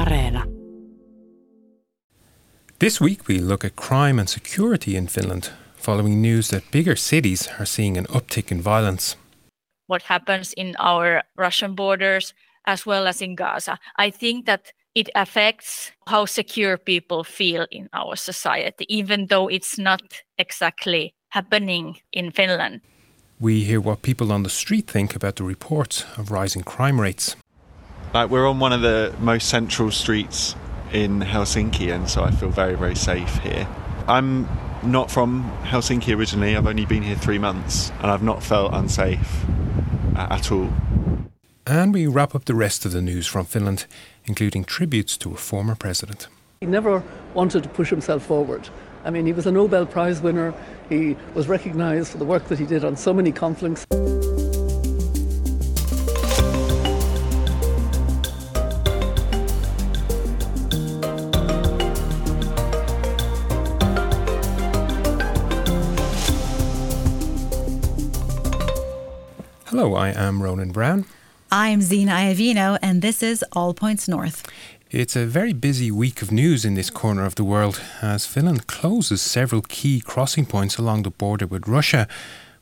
Areena. This week we look at crime and security in Finland, following news that bigger cities are seeing an uptick in violence. What happens in our Russian borders as well as in Gaza. I think that it affects how secure people feel in our society, even though it's not exactly happening in Finland. We hear what people on the street think about the reports of rising crime rates. Like we're on one of the most central streets in Helsinki, and so I feel very, very safe here. I'm not from Helsinki originally. I've only been here three months, and I've not felt unsafe at all. And we wrap up the rest of the news from Finland, including tributes to a former president. He never wanted to push himself forward. I mean, he was a Nobel Prize winner. He was recognized for the work that he did on so many conflicts. Ronan Browne. I'm Zena Iovino, and this is All Points North. It's a very busy week of news in this corner of the world as Finland closes several key crossing points along the border with Russia.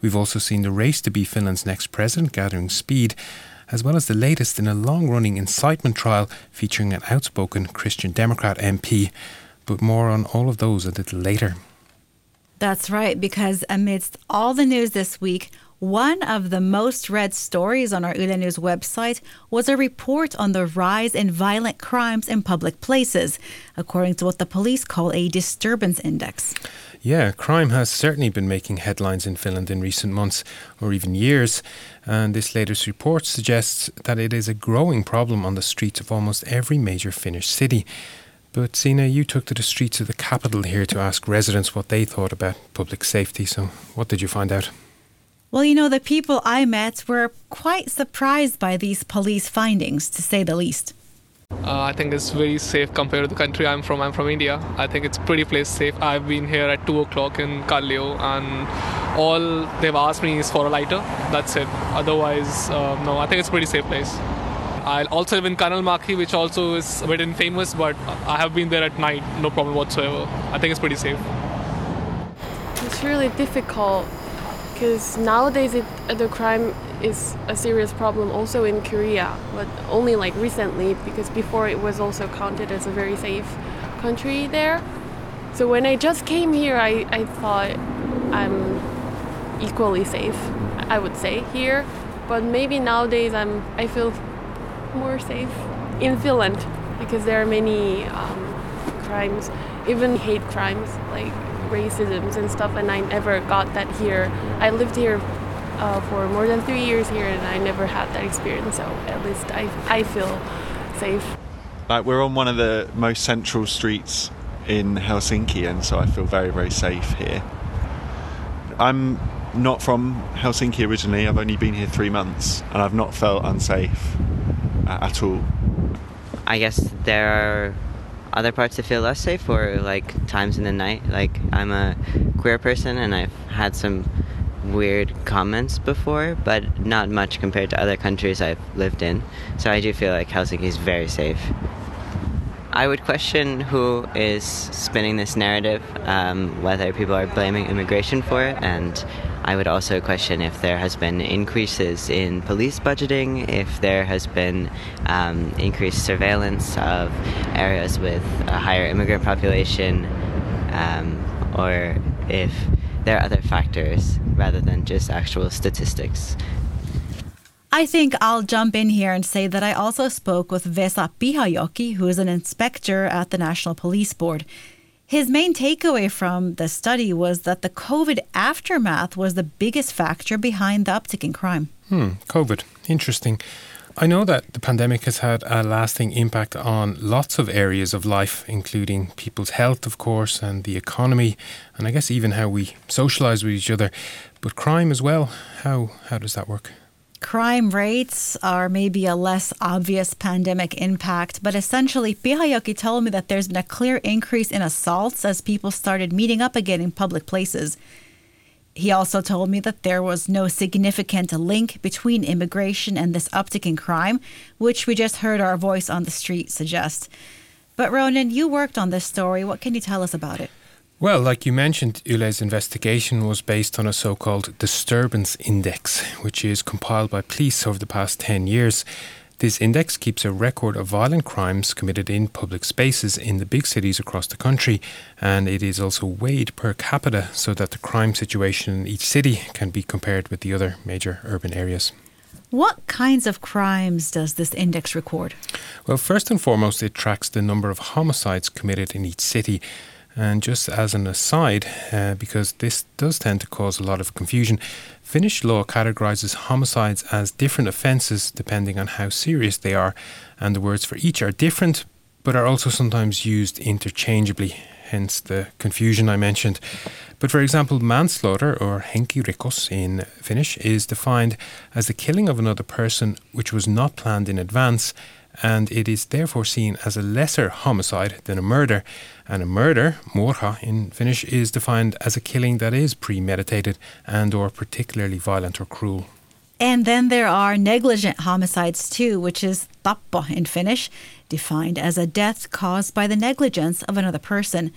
We've also seen the race to be Finland's next president gathering speed, as well as the latest in a long running incitement trial featuring an outspoken Christian Democrat MP. But more on all of those a little later. That's right, because amidst all the news this week, one of the most read stories on our Yle News website was a report on the rise in violent crimes in public places, according to what the police call a disturbance index. Yeah, crime has certainly been making headlines in Finland in recent months or even years, and this latest report suggests that it is a growing problem on the streets of almost every major Finnish city. But Zena, you took to the streets of the capital here to ask residents what they thought about public safety. So, what did you find out? Well, you know, the people I met were quite surprised by these police findings, to say the least. Uh, I think it's very safe compared to the country I'm from. I'm from India. I think it's pretty place safe. I've been here at two o'clock in Kallio, and all they've asked me is for a lighter. That's it. Otherwise, uh, no. I think it's a pretty safe place. I also live in Kannelmäki, which also is a bit infamous, but I have been there at night, no problem whatsoever. I think it's pretty safe. It's really difficult because nowadays it, the crime is a serious problem also in Korea, but only like recently because before it was also counted as a very safe country there. So when I just came here, I, I thought I'm equally safe, I would say here, but maybe nowadays I'm I feel more safe in Finland because there are many um, crimes, even hate crimes like racisms and stuff, and I never got that here. I lived here uh, for more than three years here, and I never had that experience. So at least I I feel safe. Like we're on one of the most central streets in Helsinki, and so I feel very very safe here. I'm not from Helsinki originally. I've only been here three months, and I've not felt unsafe at all. I guess there are other parts to feel less safe or like times in the night. Like I'm a queer person and I've had some weird comments before, but not much compared to other countries I've lived in. So I do feel like Helsinki is very safe. I would question who is spinning this narrative, um, whether people are blaming immigration for it, and I would also question if there has been increases in police budgeting, if there has been um, increased surveillance of areas with a higher immigrant population, um, or if there are other factors rather than just actual statistics. I think I'll jump in here and say that I also spoke with Vesa Pihajoki, who is an inspector at the National Police Board. His main takeaway from the study was that the COVID aftermath was the biggest factor behind the uptick in crime. Hmm, COVID. Interesting. I know that the pandemic has had a lasting impact on lots of areas of life, including people's health, of course, and the economy, and I guess even how we socialize with each other. But crime as well, how, how does that work? Crime rates are maybe a less obvious pandemic impact, but essentially, Pihajoki told me that there's been a clear increase in assaults as people started meeting up again in public places. He also told me that there was no significant link between immigration and this uptick in crime, which we just heard our voice on the street suggest. But Ronan, you worked on this story. What can you tell us about it? Well, like you mentioned, Yle's investigation was based on a so called disturbance index, which is compiled by police over the past 10 years. This index keeps a record of violent crimes committed in public spaces in the big cities across the country, and it is also weighed per capita so that the crime situation in each city can be compared with the other major urban areas. What kinds of crimes does this index record? Well, first and foremost, it tracks the number of homicides committed in each city. And just as an aside, uh, because this does tend to cause a lot of confusion, Finnish law categorises homicides as different offences depending on how serious they are, and the words for each are different but are also sometimes used interchangeably, hence the confusion I mentioned. But for example, manslaughter or henki henkirikos in Finnish is defined as the killing of another person which was not planned in advance and it is therefore seen as a lesser homicide than a murder. And a murder, murha in Finnish, is defined as a killing that is premeditated and or particularly violent or cruel. And then there are negligent homicides too, which is tappo in Finnish, defined as a death caused by the negligence of another person.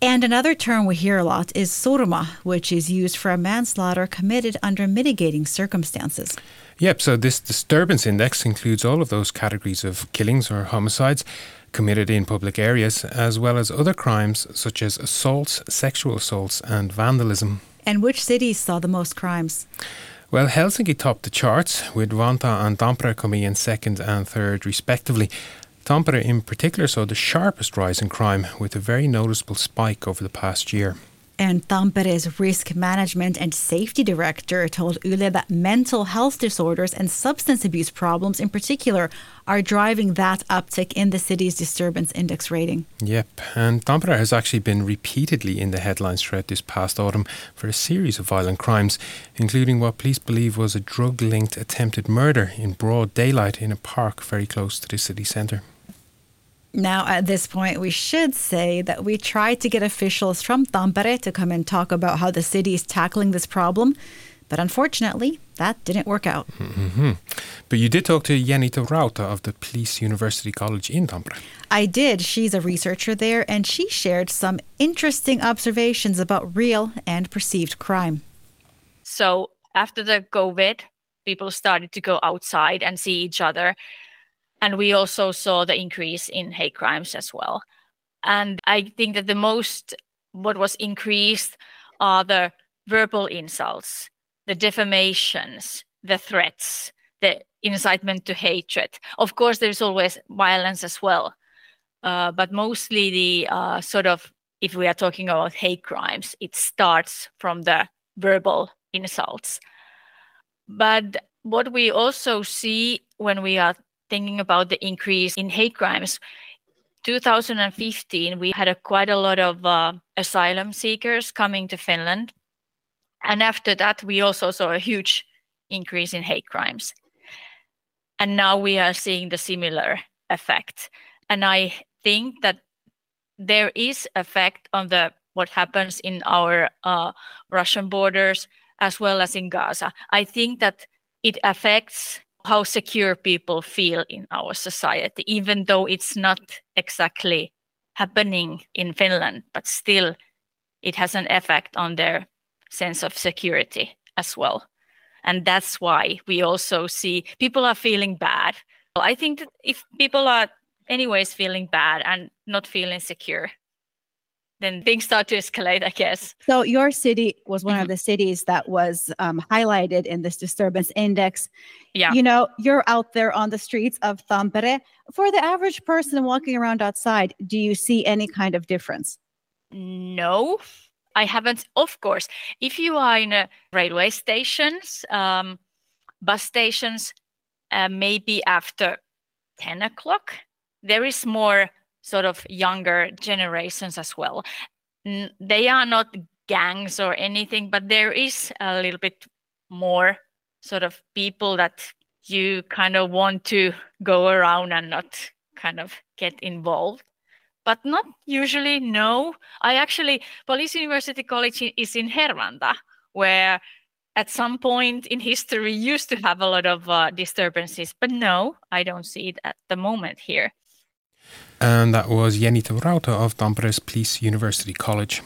And another term we hear a lot is surma, which is used for a manslaughter committed under mitigating circumstances. Yep, so this disturbance index includes all of those categories of killings or homicides committed in public areas, as well as other crimes such as assaults, sexual assaults, and vandalism. And which cities saw the most crimes? Well, Helsinki topped the charts, with Vantaa and Tampere coming in second and third, respectively. Tampere, in particular, saw the sharpest rise in crime, with a very noticeable spike over the past year. And Tampere's risk management and safety director told Yle that mental health disorders and substance abuse problems in particular are driving that uptick in the city's disturbance index rating. Yep, and Tampere has actually been repeatedly in the headlines throughout this past autumn for a series of violent crimes, including what police believe was a drug linked attempted murder in broad daylight in a park very close to the city centre. Now, at this point, we should say that we tried to get officials from Tampere to come and talk about how the city is tackling this problem, but unfortunately, that didn't work out. Mm-hmm. But you did talk to Jenita Rauta of the Police University College in Tampere. I did. She's a researcher there, and she shared some interesting observations about real and perceived crime. So, after the COVID, people started to go outside and see each other and we also saw the increase in hate crimes as well. And I think that the most, what was increased are the verbal insults, the defamations, the threats, the incitement to hatred. Of course, there's always violence as well, uh, but mostly the uh, sort of, if we are talking about hate crimes, it starts from the verbal insults. But what we also see when we are thinking about the increase in hate crimes, 2015 we had a, quite a lot of uh, asylum seekers coming to Finland, and after that we also saw a huge increase in hate crimes. And now we are seeing the similar effect. And I think that there is effect on the what happens in our uh, Russian borders as well as in Gaza. I think that it affects how secure people feel in our society, even though it's not exactly happening in Finland, but still it has an effect on their sense of security as well. And that's why we also see people are feeling bad. I think that if people are anyways feeling bad and not feeling secure, then things start to escalate, I guess. So, your city was one mm-hmm. of the cities that was um, highlighted in this disturbance index. Yeah. You know, you're out there on the streets of Tampere. For the average person walking around outside, do you see any kind of difference? No, I haven't. Of course, if you are in a railway stations, um, bus stations, uh, maybe after 10 o'clock, there is more sort of younger generations as well. They are not gangs or anything, but there is a little bit more sort of people that you kind of want to go around and not kind of get involved. But not usually, no. I actually, Police University College is in Hervanta, where at some point in history used to have a lot of uh, disturbances. But no, I don't see it at the moment here. And that was Jenita Rauta of Tampere's Police University College.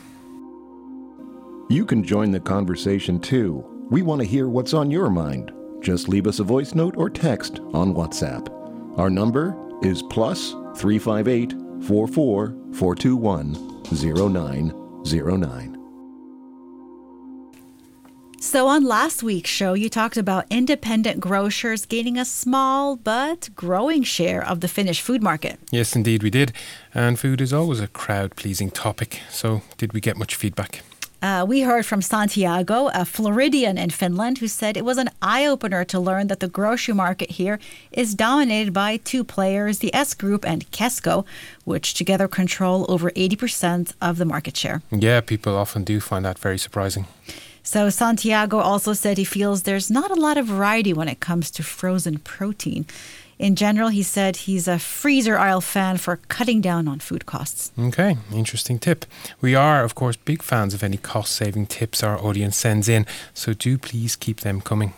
You can join the conversation too. We want to hear what's on your mind. Just leave us a voice note or text on WhatsApp. Our number is plus 358 44 421 0909. So, on last week's show, you talked about independent grocers gaining a small but growing share of the Finnish food market. Yes, indeed, we did. And food is always a crowd pleasing topic. So, did we get much feedback? Uh, we heard from Santiago, a Floridian in Finland, who said it was an eye opener to learn that the grocery market here is dominated by two players, the S Group and Kesko, which together control over 80% of the market share. Yeah, people often do find that very surprising. So, Santiago also said he feels there's not a lot of variety when it comes to frozen protein. In general, he said he's a freezer aisle fan for cutting down on food costs. Okay, interesting tip. We are, of course, big fans of any cost saving tips our audience sends in, so do please keep them coming.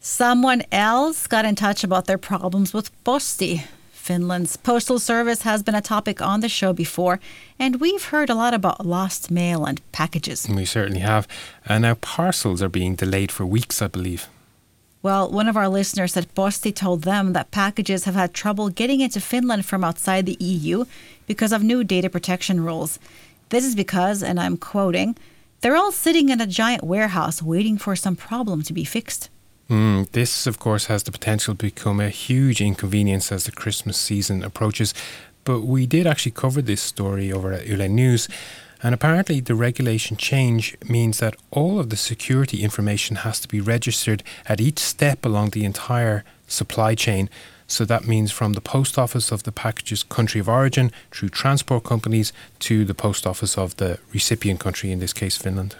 Someone else got in touch about their problems with Posti. Finland's postal service has been a topic on the show before, and we've heard a lot about lost mail and packages. We certainly have. And now parcels are being delayed for weeks, I believe. Well, one of our listeners at Posti told them that packages have had trouble getting into Finland from outside the EU because of new data protection rules. This is because, and I'm quoting, they're all sitting in a giant warehouse waiting for some problem to be fixed. Mm, this, of course, has the potential to become a huge inconvenience as the Christmas season approaches. But we did actually cover this story over at Yle News. And apparently, the regulation change means that all of the security information has to be registered at each step along the entire supply chain. So that means from the post office of the package's country of origin through transport companies to the post office of the recipient country, in this case, Finland.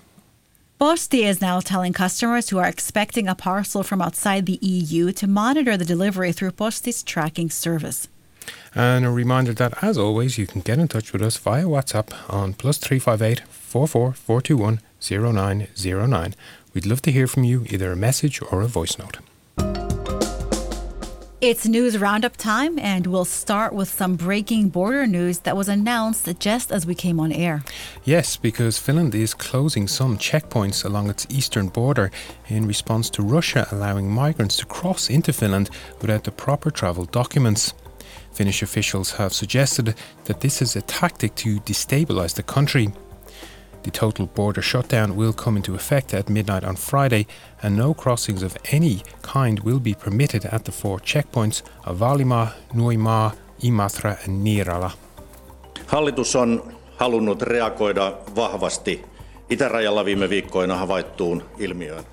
Posti is now telling customers who are expecting a parcel from outside the EU to monitor the delivery through Posti's tracking service. And a reminder that, as always, you can get in touch with us via WhatsApp on plus 358 44 421 0909. We'd love to hear from you, either a message or a voice note. It's news roundup time, and we'll start with some breaking border news that was announced just as we came on air. Yes, because Finland is closing some checkpoints along its eastern border in response to Russia allowing migrants to cross into Finland without the proper travel documents. Finnish officials have suggested that this is a tactic to destabilize the country. The total border shutdown will come into effect at midnight on Friday, and no crossings of any kind will be permitted at the four checkpoints of Vaalimaa, Nuijamaa, Imatra and Niirala. Hallitus on halunnut reagoida vahvasti itärajalla viime viikkoina havaittuun ilmiöön.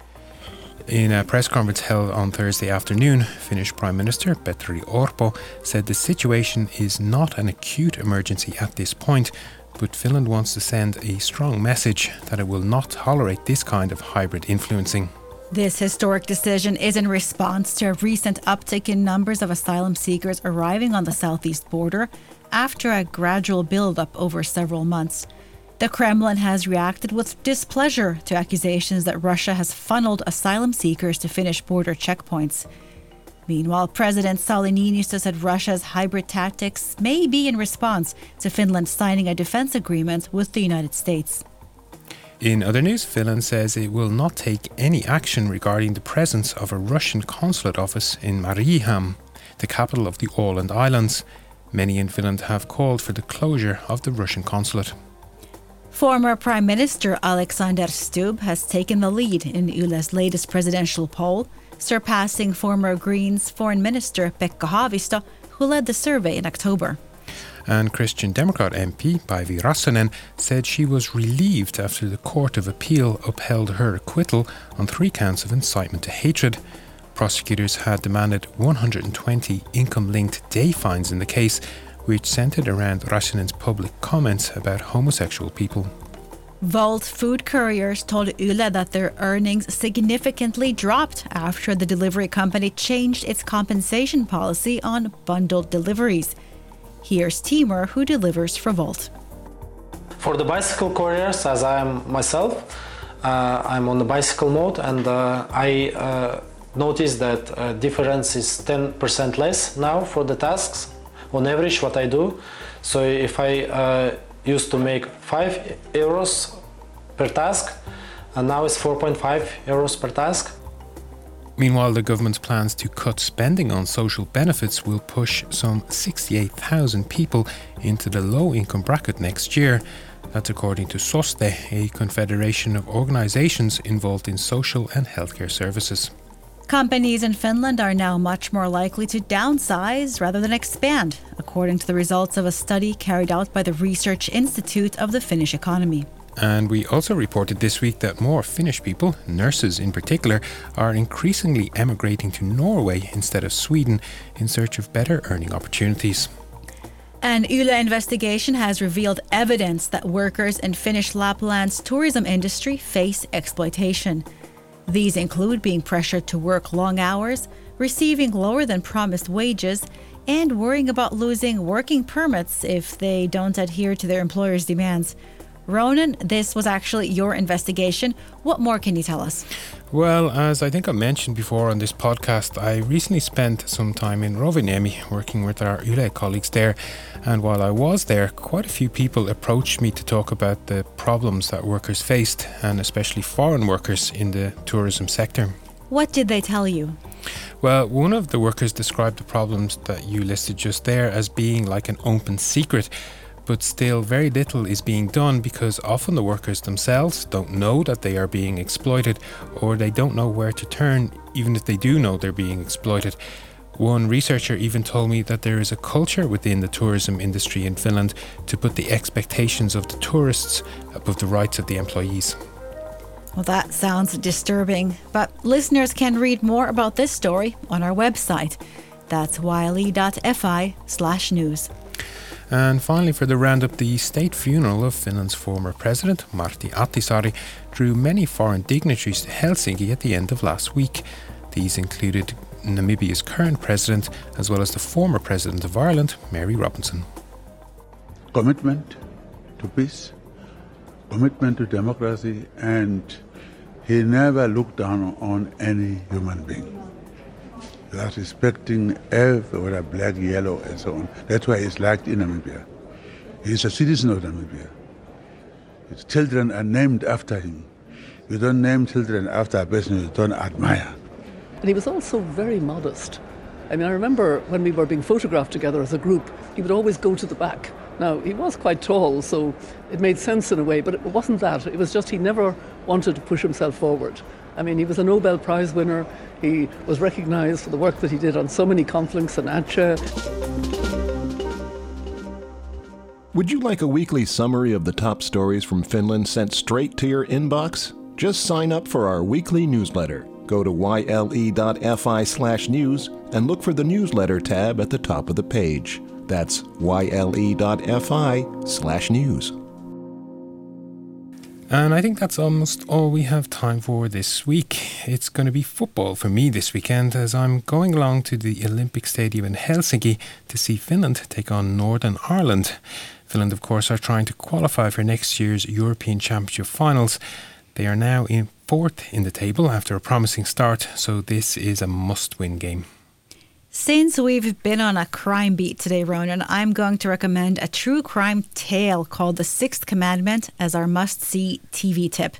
In a press conference held on Thursday afternoon, Finnish Prime Minister Petteri Orpo said the situation is not an acute emergency at this point, but Finland wants to send a strong message that it will not tolerate this kind of hybrid influencing. This historic decision is in response to a recent uptick in numbers of asylum seekers arriving on the southeast border after a gradual build-up over several months. The Kremlin has reacted with displeasure to accusations that Russia has funneled asylum seekers to Finnish border checkpoints. Meanwhile, President Sauli Niinistö said Russia's hybrid tactics may be in response to Finland signing a defense agreement with the United States. In other news, Finland says it will not take any action regarding the presence of a Russian consulate office in Mariehamn, the capital of the Åland Islands. Many in Finland have called for the closure of the Russian consulate. Former Prime Minister Alexander Stubb has taken the lead in Yle's latest presidential poll, surpassing former Greens Foreign Minister Pekka Haavisto, who led the survey in October. And Christian Democrat MP Päivi Räsänen said she was relieved after the Court of Appeal upheld her acquittal on three counts of incitement to hatred. Prosecutors had demanded 120 income linked day fines in the case, which centered around Räsänen's public comments about homosexual people. Wolt food couriers told Yle that their earnings significantly dropped after the delivery company changed its compensation policy on bundled deliveries. Here's Timur, who delivers for Wolt. For the bicycle couriers, as I am myself, uh, I'm on the bicycle mode and uh, I uh, that uh, difference is 10% less now for the tasks on average what I do. So if I uh, used to make 5 euros per task and now it's 4.5 euros per task. Meanwhile, the government's plans to cut spending on social benefits will push some 68,000 people into the low income bracket next year. That's according to SOSTE, a confederation of organisations involved in social and healthcare services. Companies in Finland are now much more likely to downsize rather than expand, according to the results of a study carried out by the Research Institute of the Finnish economy. And we also reported this week that more Finnish people, nurses in particular, are increasingly emigrating to Norway instead of Sweden in search of better earning opportunities. An Yle investigation has revealed evidence that workers in Finnish Lapland's tourism industry face exploitation. These include being pressured to work long hours, receiving lower than promised wages, and worrying about losing working permits if they don't adhere to their employer's demands. Ronan, this was actually your investigation. What more can you tell us? Well, as I think I mentioned before on this podcast, I recently spent some time in Rovaniemi working with our Yle colleagues there. And while I was there, quite a few people approached me to talk about the problems that workers faced, and especially foreign workers in the tourism sector. What did they tell you? Well, one of the workers described the problems that you listed just there as being like an open secret but still very little is being done because often the workers themselves don't know that they are being exploited or they don't know where to turn even if they do know they're being exploited. One researcher even told me that there is a culture within the tourism industry in Finland to put the expectations of the tourists above the rights of the employees. Well, that sounds disturbing, but listeners can read more about this story on our website. That's yle.fi slash news. And finally, for the roundup, the state funeral of Finland's former president, Martti Ahtisaari, drew many foreign dignitaries to Helsinki at the end of last week. These included Namibia's current president, as well as the former president of Ireland, Mary Robinson. Commitment to peace, commitment to democracy, and he never looked down on any human being that respecting every whether black, yellow, and so on. That's why he's liked in Namibia. He's a citizen of Namibia. His children are named after him. You don't name children after a person you don't admire. And he was also very modest. I mean, I remember when we were being photographed together as a group, he would always go to the back. Now, he was quite tall, so it made sense in a way, but it wasn't that. It was just he never wanted to push himself forward. I mean, he was a Nobel Prize winner. He was recognized for the work that he did on so many conflicts in Aceh. Would you like a weekly summary of the top stories from Finland sent straight to your inbox? Just sign up for our weekly newsletter. Go to yle.fi slash news and look for the newsletter tab at the top of the page. That's yle.fi slash news. And I think that's almost all we have time for this week. It's going to be football for me this weekend as I'm going along to the Olympic Stadium in Helsinki to see Finland take on Northern Ireland. Finland, of course, are trying to qualify for next year's European Championship finals. They are now in fourth in the table after a promising start, so this is a must win game. Since we've been on a crime beat today, Ronan, I'm going to recommend a true crime tale called The Sixth Commandment as our must see TV tip.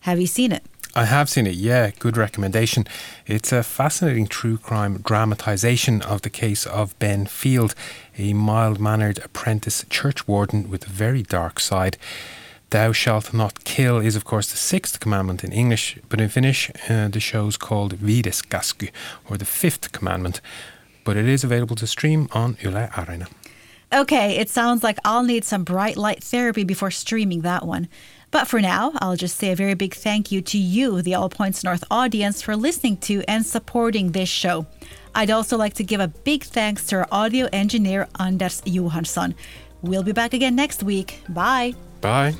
Have you seen it? I have seen it, yeah, good recommendation. It's a fascinating true crime dramatisation of the case of Ben Field, a mild mannered apprentice church warden with a very dark side. Thou shalt not kill is, of course, the sixth commandment in English, but in Finnish, uh, the show's called Viides käsky, or the fifth commandment but it is available to stream on Yle Areena. Okay, it sounds like I'll need some bright light therapy before streaming that one. But for now, I'll just say a very big thank you to you, the All Points North audience, for listening to and supporting this show. I'd also like to give a big thanks to our audio engineer, Anders Johansson. We'll be back again next week. Bye. Bye.